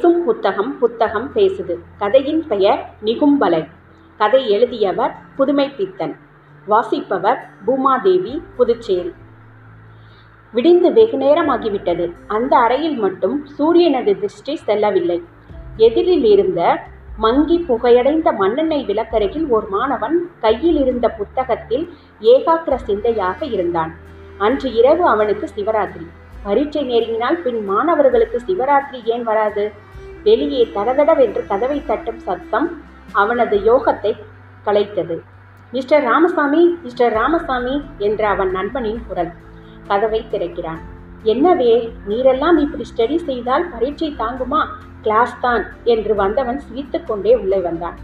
பேசும் புத்தகம் புத்தகம் பேசுது. கதையின் பெயர் நிகும்பலை. கதை எழுதியவர் புதுமை பித்தன் வாசிப்பவர் பூமாதேவி புதுச்சேரி. விடிந்து வெகு நேரமாகிவிட்டது. அந்த அறையில் மட்டும் சூரியனது திருஷ்டி செல்லவில்லை. எதிரில் இருந்த மங்கி புகையடைந்த மண்ணெண்ணெய் விளக்கருகில் ஒரு மாணவன் கையில் இருந்த புத்தகத்தில் ஏகாக்கிர சிந்தையாக இருந்தான். அன்று இரவு அவனுக்கு சிவராத்திரி. பரீட்சை நெருங்கினால் பின் மாணவர்களுக்கு சிவராத்திரி ஏன் வராது? வெளியே தடதடவென்று கதவை தட்டும் சத்தம் அவனது யோகத்தை கலைத்தது. மிஸ்டர் ராமசாமி மிஸ்டர் ராமசாமி என்ற அவன் நண்பனின் குரல். கதவை திறக்கிறான். என்னவே நீரெல்லாம் இப்படி ஸ்டடி செய்தால் பரீட்சை தாங்குமா? கிளாஸ் தான் என்று வந்தவன் சிரித்துக்கொண்டே உள்ளே வந்தான்.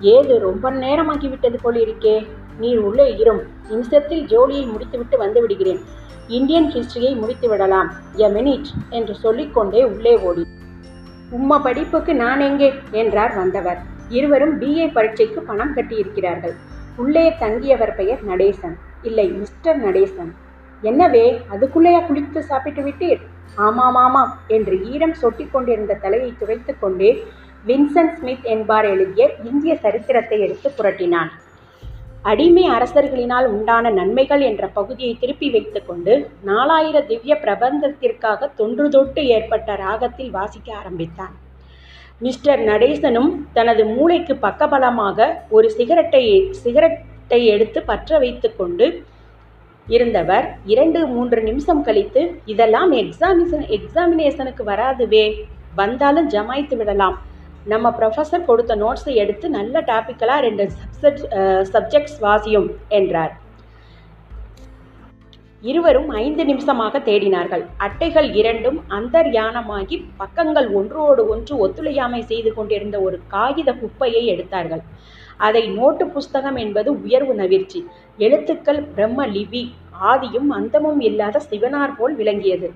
ஏது ரொம்ப நேரமாகிவிட்டது போல் இருக்கே நீர் உள்ளே இரும். நிமிஷத்தில் ஜோலியை முடித்துவிட்டு வந்து விடுகிறேன். இந்தியன் ஹிஸ்டரியை முடித்து விடலாம் எ மினிட் என்று சொல்லிக்கொண்டே உள்ளே ஓடி. உம்ம படிப்புக்கு நான் எங்கே? என்றார் வந்தவர். இருவரும் பிஏ பரீட்சைக்கு பணம் கட்டியிருக்கிறார்கள். உள்ளே தங்கியவர் பெயர் நடேசன். இல்லை மிஸ்டர் நடேசன். என்னவே அதுக்குள்ளேயா குளித்து சாப்பிட்டு விட்டீர்? ஆமாம் ஆமாம் என்று ஈரம் சொட்டிக் கொண்டிருந்த தலையை துவைத்து கொண்டே வின்சன் ஸ்மித் என்பார் எழுதிய இந்திய சரித்திரத்தை எடுத்து புரட்டினான். அடிமை அரசர்களினால் உண்டான நன்மைகள் என்ற பகுதியை திருப்பி வைத்துக்கொண்டு நாலாயிர திவ்ய பிரபந்தத்திற்காக தொன்று தொட்டு ஏற்பட்ட ராகத்தில் வாசிக்க ஆரம்பித்தான். மிஸ்டர் நடேசனும் தனது மூளைக்கு பக்கபலமாக ஒரு சிகரெட்டை சிகரெட்டை எடுத்து பற்ற வைத்து கொண்டு இருந்தவர் இரண்டு மூன்று நிமிஷம் கழித்து இதெல்லாம் எக்ஸாமினேஷன் எக்ஸாமினேஷனுக்கு வராதுவே வந்தாலும் ஜமாய்த்து விடலாம். நம்ம ப்ரொஃபஸர் கொடுத்த நோட்ஸை எடுத்து நல்ல டாப்பிக்கலாக ரெண்டு சப்ஜெக்ட் சப்ஜெக்ட்ஸ் வாசியும் என்றார். இருவரும் ஐந்து நிமிஷமாக தேடினார்கள். அட்டைகள் இரண்டும் அந்தர்யானமாகி பக்கங்கள் ஒன்றோடு ஒன்று ஒத்துழையாமை செய்து கொண்டிருந்த ஒரு காகித குப்பையை எடுத்தார்கள். அதை நோட்டு புஸ்தகம் என்பது உயர்வு நவிர்ச்சி. எழுத்துக்கள் பிரம்ம லிபி ஆதியும் அந்தமும் இல்லாத சிவனார் போல் விளங்கியது.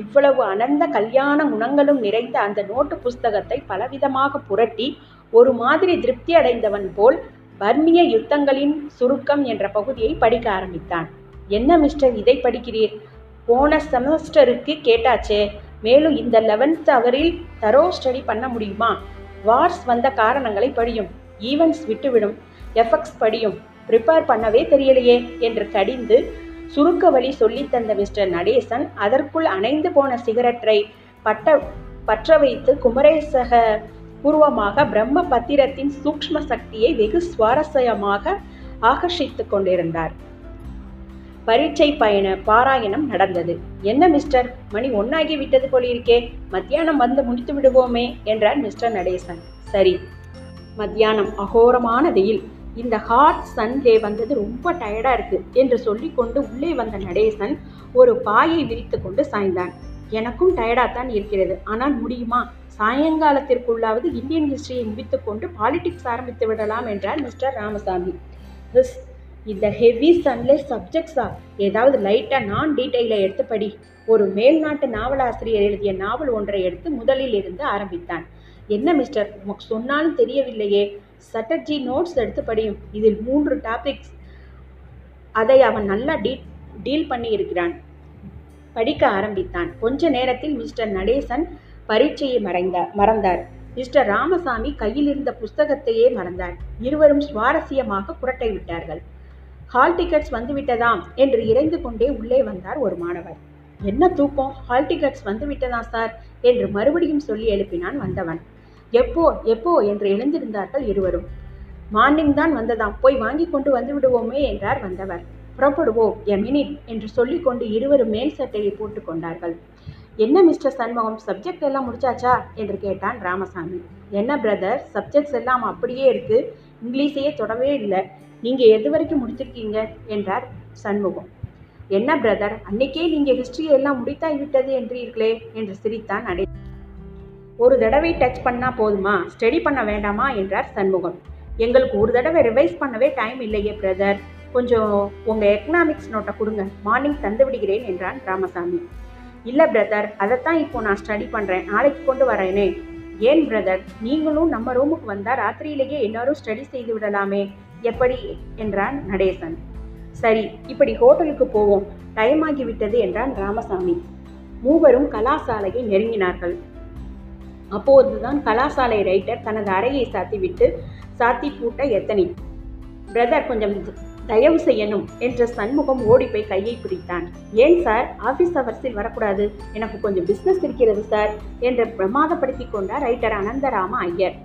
இவ்வளவு அனந்த கல்யாண குணங்களும் நிறைந்த அந்த நோட்டு புஸ்தகத்தை பலவிதமாக புரட்டி ஒரு மாதிரி திருப்தி அடைந்தவன் போல் பர்மிய யுத்தங்களின் சுருக்கம் என்ற பகுதியை படிக்க ஆரம்பித்தான். என்ன மிஸ்டர் இதை படிக்கிறீர்? போன செமஸ்டருக்கு கேட்டாச்சே மேலும் இந்த லெவன்த் அவரில் தரோ ஸ்டடி பண்ண முடியுமா? வார்ஸ் வந்த காரணங்களை படியும் ஈவெண்ட்ஸ் விட்டுவிடும் எஃபெக்ட்ஸ் படியும் ப்ரிப்பேர் பண்ணவே தெரியலையே என்று கடிந்து சுருக்க வழி சொல்லித்தந்த மிஸ்டர் நடேசன் அதற்குள் அணைந்து போன சிகரெட்டை பட்ட பற்ற வைத்து குமரேசக பூர்வமாக பிரம்ம பத்திரத்தின் சூக்ஷ்ம சக்தியை வெகு சுவாரஸ்யமாக ஆகர்ஷித்து கொண்டிருந்தார். பரீட்சை பயண பாராயணம் நடந்தது. என்ன மிஸ்டர்? மணி ஒன்னாகி விட்டது போலிருக்கே. மத்தியானம் வந்து முடித்து விடுவோமே என்றார் மிஸ்டர் நடேசன். சரி. மத்தியானம் அகோரமான வெயில். இந்த ஹாட் சன்டே வந்தது ரொம்ப டயர்டாக இருக்கு என்று சொல்லிக்கொண்டு உள்ளே வந்த நடேசன் ஒரு பாயை விரித்து கொண்டு சாய்ந்தான். எனக்கும் டயர்டாக தான் இருக்கிறது. ஆனால் முடியுமா? சாயங்காலத்திற்குள்ளாவது இந்தியன் ஹிஸ்டரியை முடித்துக்கொண்டு பாலிடிக்ஸ் ஆரம்பித்து விடலாம் என்றார் மிஸ்டர் ராமசாமி. ஹிஸ் இந்த ஹெவி சன்லெஸ் சப்ஜெக்ட்ஸா ஏதாவது லைட்டாக நான் டீட்டெயிலை எடுத்து படி. ஒரு மேல்நாட்டு நாவலாசிரியர் எழுதிய நாவல் ஒன்றை எடுத்து முதலில் இருந்து ஆரம்பித்தான். என்ன மிஸ்டர் உமக்கு சொன்னாலும் தெரியவில்லையே. சட்டர்ஜி நோட்ஸ் எடுத்து படியும் இதில் மூன்று டாபிக்ஸ் அதை அவன் நல்லா டீ டீல் பண்ணி இருக்கிறான் படிக்க ஆரம்பித்தான். கொஞ்ச நேரத்தில் மிஸ்டர் நடேசன் பரீட்சையை மறைந்தார் மறந்தார். மிஸ்டர் ராமசாமி கையில் இருந்த புஸ்தகத்தையே மறந்தார். இருவரும் சுவாரஸ்யமாக புரட்டை விட்டார்கள். ஹால் டிக்கெட்ஸ் வந்துவிட்டதாம் என்று இறைந்து கொண்டே உள்ளே வந்தார் ஒரு மாணவர். என்ன தூக்கம்? ஹால் டிக்கெட்ஸ் வந்துவிட்டதா சார் என்று மறுபடியும் சொல்லி எழுப்பினான் வந்தவன். எப்போ எப்போ என்று எழுந்திருந்தார்கள் இருவரும். மார்னிங் தான் வந்ததாம். போய் வாங்கி கொண்டு வந்து விடுவோமே என்றார் வந்தவர். புறப்படுவோம் எ மினிட் என்று சொல்லிக்கொண்டு இருவரும் மேல் சட்டையை போட்டுக்கொண்டார்கள் என்ன மிஸ்டர் சண்முகம் சப்ஜெக்ட் எல்லாம் முடிச்சாச்சா? என்று கேட்டான் ராமசாமி. என்ன பிரதர் சப்ஜெக்ட்ஸ் எல்லாம் அப்படியே இருக்கு. இங்கிலீஷையே தொடவே இல்லை. நீங்கள் எது வரைக்கும் முடிச்சிருக்கீங்க? என்றார் சண்முகம். என்ன பிரதர் அன்னைக்கே நீங்கள் ஹிஸ்டரி எல்லாம் முடித்தாய் விட்டது என்றீர்களே என்று சிரித்தான் நடை ஒரு தடவை டச் பண்ணால் போதுமா? ஸ்டடி பண்ண வேண்டாமா? என்றார் சண்முகம். எங்களுக்கு ஒரு தடவை ரிவைஸ் பண்ணவே டைம் இல்லையே பிரதர் கொஞ்சம் உங்கள் எக்கனாமிக்ஸ் நோட்டை கொடுங்க. மார்னிங் தந்து விடுகிறேன் என்றான் ராமசாமி. இல்லை பிரதர் அதைத்தான் இப்போ நான் ஸ்டடி பண்ணுறேன் நாளைக்கு கொண்டு வரேனே. ஏன் பிரதர் நீங்களும் நம்ம ரூமுக்கு வந்தால் ராத்திரியிலேயே எல்லாரும் ஸ்டடி செய்து விடலாமே. எப்படி? என்றான் நடேசன். சரி இப்படி ஹோட்டலுக்கு போவோம். டைம் ஆகிவிட்டது என்றான் ராமசாமி. மூவரும் கலாசாலையை நெருங்கினார்கள். அப்போதுதான் கலாசாலை ரைட்டர் தனது அறையை சாத்திவிட்டு சாத்தி பூட்ட எத்தனை பிரதர் கொஞ்சம் தயவு செய்யணும் என்ற சண்முகம் ஓடி போய் கையை பிடித்தான். ஏன் சார்? ஆஃபீஸ் அவர்ஸில் வரக்கூடாது. எனக்கு கொஞ்சம் பிஸ்னஸ் இருக்கிறது சார் என்று பிரமாதப்படுத்தி கொண்டார் ரைட்டர் அனந்தராம ஐயர்.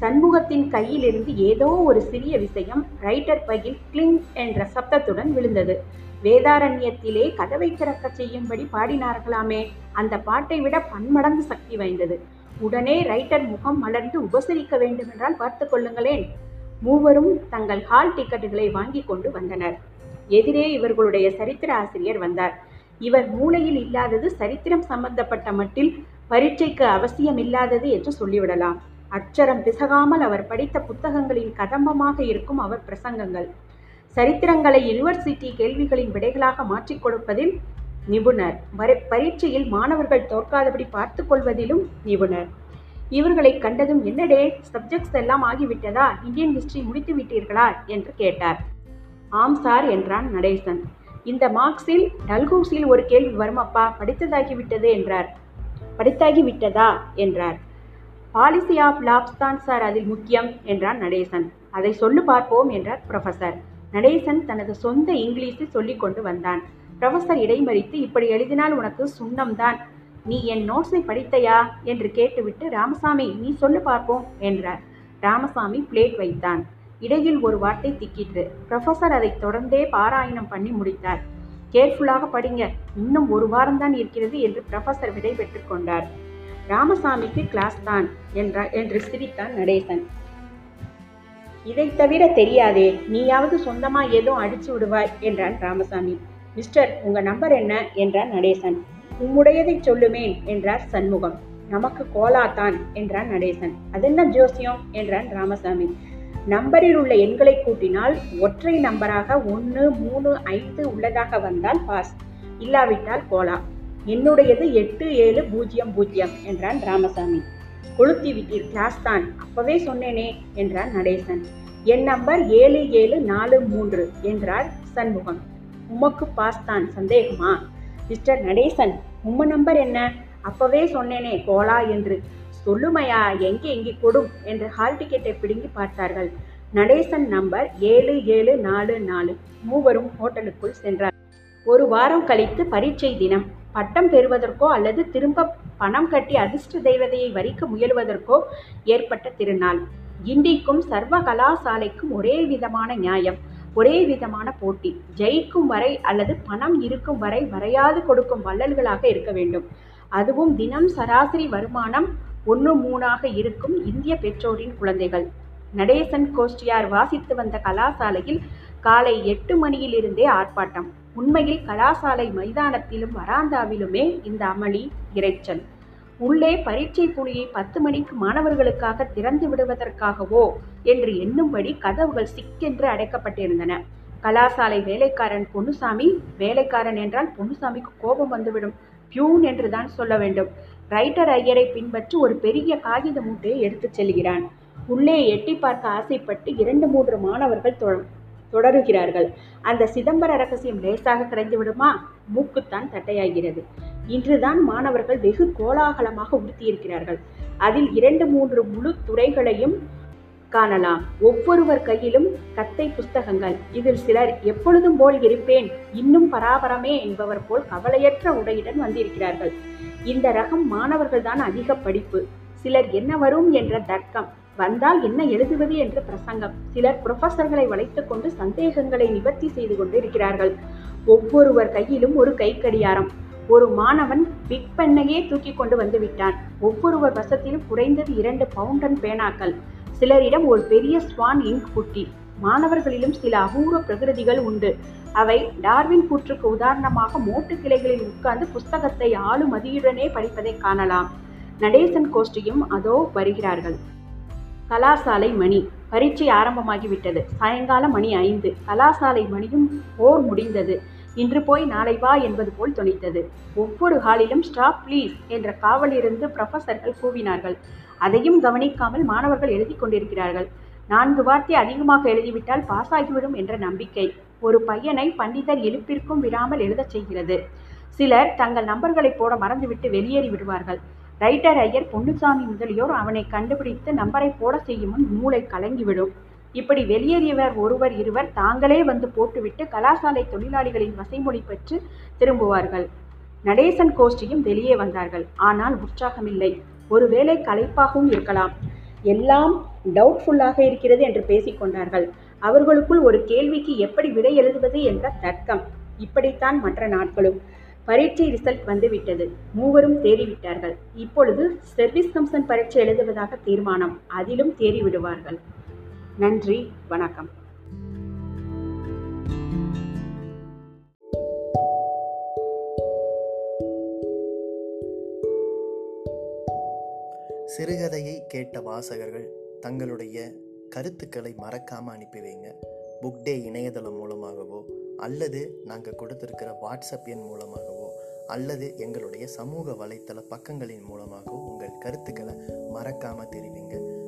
சண்முகத்தின் கையிலிருந்து ஏதோ ஒரு சிறிய விஷயம் ரைட்டர் பையில் கிளிங் என்ற சப்தத்துடன் விழுந்தது. வேதாரண்யத்திலே கதவை திறக்க செய்யும்படி பாடினார்களாமே அந்த பாட்டை விட பன்மடங்கு சக்தி வாய்ந்தது. உடனே ரைட்டர் முகம் மலர்ந்து உபசரிக்க வேண்டுமென்றால் பார்த்து கொள்ளுங்களேன். மூவரும் தங்கள் ஹால் டிக்கெட்டுகளை வாங்கி கொண்டு வந்தனர். எதிரே இவர்களுடைய சரித்திர ஆசிரியர் வந்தார். இவர் மூளையில் இல்லாதது சரித்திரம் சம்பந்தப்பட்ட மட்டில் பரீட்சைக்கு அவசியமில்லாதது என்று சொல்லிவிடலாம். அச்சரம் பிசகாமல் அவர் படித்த புத்தகங்களின் கதம்பமாக இருக்கும் அவர் பிரசங்கங்கள். சரித்திரங்களை யூனிவர்சிட்டி கேள்விகளின் விடைகளாக மாற்றிக் கொடுப்பதில் நிபுணர். வரை- பரீட்சையில் மாணவர்கள் தோற்காதபடி பார்த்து கொள்வதிலும் நிபுணர். இவர்களை கண்டதும் என்னடே சப்ஜெக்ட்ஸ் எல்லாம் ஆகிவிட்டதா? இந்தியன் ஹிஸ்டரி முடித்து விட்டீர்களா? என்று கேட்டார். ஆம் சார் என்றான் நடேசன். இந்த மார்க்ஸில் டல்கூஸில் ஒரு கேள்வி வருமப்பா? படித்ததாகிவிட்டது என்றார். படித்தாகி விட்டதா என்றார். பாலிசி ஆஃப் லாப்ஸ் தான் சார் அதில் முக்கியம் என்றான் நடேசன். அதை சொல்லு பார்ப்போம் என்றார் ப்ரொஃபசர் நடேசன் தனது சொந்த இங்கிலீஷில் சொல்லிக் கொண்டு வந்தான். ப்ரொஃபசர் இடைமறித்து இப்படி எழுதினால் உனக்கு சுண்ணம்தான். நீ என் நோட்ஸை படித்தையா? என்று கேட்டுவிட்டு ராமசாமி நீ சொல்லு பார்ப்போம் என்றார். ராமசாமி பிளேட் வைத்தான். இடையில் ஒரு வார்த்தை திக்கிற்று. ப்ரொஃபசர் அதை தொடர்ந்தே பாராயணம் பண்ணி முடித்தார். கேர்ஃபுல்லாக படிங்க. இன்னும் ஒரு வாரம்தான் இருக்கிறது என்று ப்ரொஃபஸர் விடை பெற்றுக் கொண்டார். ராமசாமிக்கு கிளாஸ் தான் என்றார் என்று சிரித்தான் நடேசன். இதை தவிர தெரியாதே. நீயாவது சொந்தமா ஏதோ அடிச்சு விடுவாய் என்றான் ராமசாமி. மிஸ்டர் உங்க நம்பர் என்ன? என்றான் நடேசன். உம்முடையதை சொல்லுமேன் என்றார் சண்முகம். நமக்கு கோலா தான் என்றான் நடேசன். அதென்ன ஜோசியம்? என்றான் ராமசாமி. நம்பரில் உள்ள எண்களை கூட்டினால் ஒற்றை நம்பராக ஒன்று மூணு ஐந்து உள்ளதாக வந்தால் பாஸ். இல்லாவிட்டால் கோலா. என்னுடையது எட்டு ஏழு பூஜ்ஜியம் பூஜ்ஜியம் என்றான் ராமசாமி. கொளுத்தி விட்டீர் கிளாஸ் தான். அப்பவே சொன்னேனே என்றான் நடேசன். என் நம்பர் ஏழு ஏழு நாலு மூன்று என்றார் சண்முகம். உமக்கு பாஸ் தான் சந்தேகமா? மிஸ்டர் நடேசன் உம்ம நம்பர் என்ன? அப்பவே சொன்னேனே கோலா என்று. சொல்லுமையா எங்கே எங்கே கொடும் என்று ஹால் டிக்கெட்டை பிடுங்கி பார்த்தார்கள். நடேசன் நம்பர் ஏழு ஏழு நாலு நாலு. மூவரும் ஹோட்டலுக்குள் சென்றார். ஒரு வாரம் கழித்து பரீட்சை தினம். பட்டம் பெறுவதற்கோ அல்லது திரும்ப பணம் கட்டி அதிர்ஷ்ட தெய்வதையை வரிக்க முயலுவதற்கோ ஏற்பட்ட திருநாள். இண்டிக்கும் சர்வ கலாசாலைக்கும் ஒரே விதமான நியாயம். ஒரே விதமான போட்டி. ஜெயிக்கும் வரை அல்லது பணம் இருக்கும் வரை வரையாது கொடுக்கும் வள்ளல்களாக இருக்க வேண்டும். அதுவும் தினம் சராசரி வருமானம் ஒன்று மூணாக இருக்கும் இந்திய பெற்றோரின் குழந்தைகள். நடேசன் கோஷ்டியார் வாசித்து வந்த கலாசாலையில் காலை எட்டு மணியிலிருந்தே ஆர்ப்பாட்டம். உண்மையில் கலாசாலை மைதானத்திலும் வராந்தாவிலுமே இந்த அமளி இரைச்சல் உள்ளே பரீட்சை புலியை பத்து மணிக்கு மாணவர்களுக்காக திறந்து விடுவதற்காகவோ என்று எண்ணும்படி கதவுகள் சிக்கென்று அடைக்கப்பட்டிருந்தன. கலாசாலை வேலைக்காரன் பொன்னுசாமி வேலைக்காரன் என்றால் பொன்னுசாமிக்கு கோபம் வந்துவிடும். பியூன் என்று தான் சொல்ல வேண்டும். ரைட்டர் ஐயரை பின்பற்றி ஒரு பெரிய காகித மூட்டையை எடுத்துச் செல்கிறான். உள்ளே எட்டி பார்க்க ஆசைப்பட்டு இரண்டு மூன்று மாணவர்கள் தொ- தொடருகிறார்கள். அந்த சிதம்பர ரகசியம் லேசாக கிடைந்து விடுமா மூக்குத்தான் தட்டையாகிறது. இன்றுதான் மாணவர்கள் வெகு கோலாகலமாக உடுத்தியிருக்கிறார்கள். அதில் இரண்டு மூன்று முழு துறைகளையும் காணலாம். ஒவ்வொருவர் கையிலும் கத்தை புஸ்தகங்கள். இதில் சிலர் எப்பொழுதும் போல் இருப்பேன் இன்னும் பராபரமே என்பவர் போல் கவலையற்ற உடையுடன் வந்திருக்கிறார்கள். இந்த ரகம் மாணவர்கள் தான் அதிக படிப்பு. சிலர் என்ன வரும்? என்ற தர்க்கம். வந்தால் என்ன எழுதுவது என்ற பிரசங்கம். சிலர் புரொஃபசர்களை வளைத்துக் கொண்டு சந்தேகங்களை நிவர்த்தி செய்து கொண்டு இருக்கிறார்கள் ஒவ்வொருவர் கையிலும் ஒரு கைக்கடியாரம். ஒரு மாணவன் பிக் பெண்ணையே தூக்கி கொண்டு வந்து விட்டான். ஒவ்வொருவர் வசத்திலும் குறைந்தது இரண்டு பவுண்டன் பேனாக்கள். சிலரிடம் ஒரு பெரிய ஸ்வான் இங்க் புட்டி மாணவர்களிலும் சில அபூர்வ பிரகிருதிகள் உண்டு. அவை டார்வின் கூற்றுக்கு உதாரணமாக மோட்டு கிளைகளில் உட்கார்ந்து புஸ்தகத்தை ஆளுமதியுடனே படிப்பதை காணலாம். நடேசன் கோஷ்டியும் அதோ வருகிறார்கள். கலாசாலை மணி. பரீட்சை ஆரம்பமாகிவிட்டது. சாயங்காலம் மணி ஐந்து. கலாசாலை மணியும் போர் முடிந்தது. இன்று போய் நாளை வா என்பது போல் துணித்தது ஒவ்வொரு ஹாலிலும் ஸ்டாப் ப்ளீஸ் என்ற காவலிருந்து ப்ரொஃபஸர்கள் கூவினார்கள். அதையும் கவனிக்காமல் மாணவர்கள் எழுதி கொண்டிருக்கிறார்கள். நான்கு வார்த்தை அதிகமாக எழுதிவிட்டால் பாஸ் ஆகிவிடும் என்ற நம்பிக்கை. ஒரு பையனை பண்டிதர் எழுப்பிற்கும் விடாமல் எழுதச் செய்கிறது. சிலர் தங்கள் நம்பர்களை போட மறந்துவிட்டு வெளியேறி விடுவார்கள். ரைட்டர் ஐயர் பொன்னுசாமி முதலியோர் அவனை கண்டுபிடித்து நம்பரை போட செய்யும் முன் மூளை கலங்கிவிடும். இப்படி வெளியேறியவர் ஒருவர் இருவர் தாங்களே வந்து போட்டுவிட்டு கலாசாலை தொழிலாளிகளின் வசைமொழி பெற்று திரும்புவார்கள். நடேசன் கோஷ்டியும் வெளியே வந்தார்கள். ஆனால் உற்சாகமில்லை. ஒருவேளை களைப்பாகவும் இருக்கலாம். எல்லாம் டவுட்ஃபுல்லாக இருக்கிறது என்று பேசிக்கொண்டார்கள் அவர்களுக்குள் ஒரு கேள்விக்கு எப்படி விடை எழுதுவது என்ற தர்க்கம். இப்படித்தான் மற்ற நாட்களும். பரீட்சை ரிசல்ட் வந்துவிட்டது. மூவரும் தேறிவிட்டார்கள். இப்பொழுது சர்வீஸ் கம்சன் பரீட்சை எழுதுவதாக தீர்மானம். அதிலும் தேறிவிடுவார்கள். நன்றி வணக்கம். சிறுகதையை கேட்ட வாசகர்கள் தங்களுடைய கருத்துக்களை மறக்காமல் அனுப்பி வைங்க. புக் டே இணையதளம் மூலமாகவோ அல்லது நாங்கள் கொடுத்துருக்கிற வாட்ஸ்அப் எண் மூலமாகவோ அல்லது எங்களுடைய சமூக வலைத்தள பக்கங்களின் மூலமாகவோ உங்கள் கருத்துக்களை மறக்காமல் தெரிவிங்க.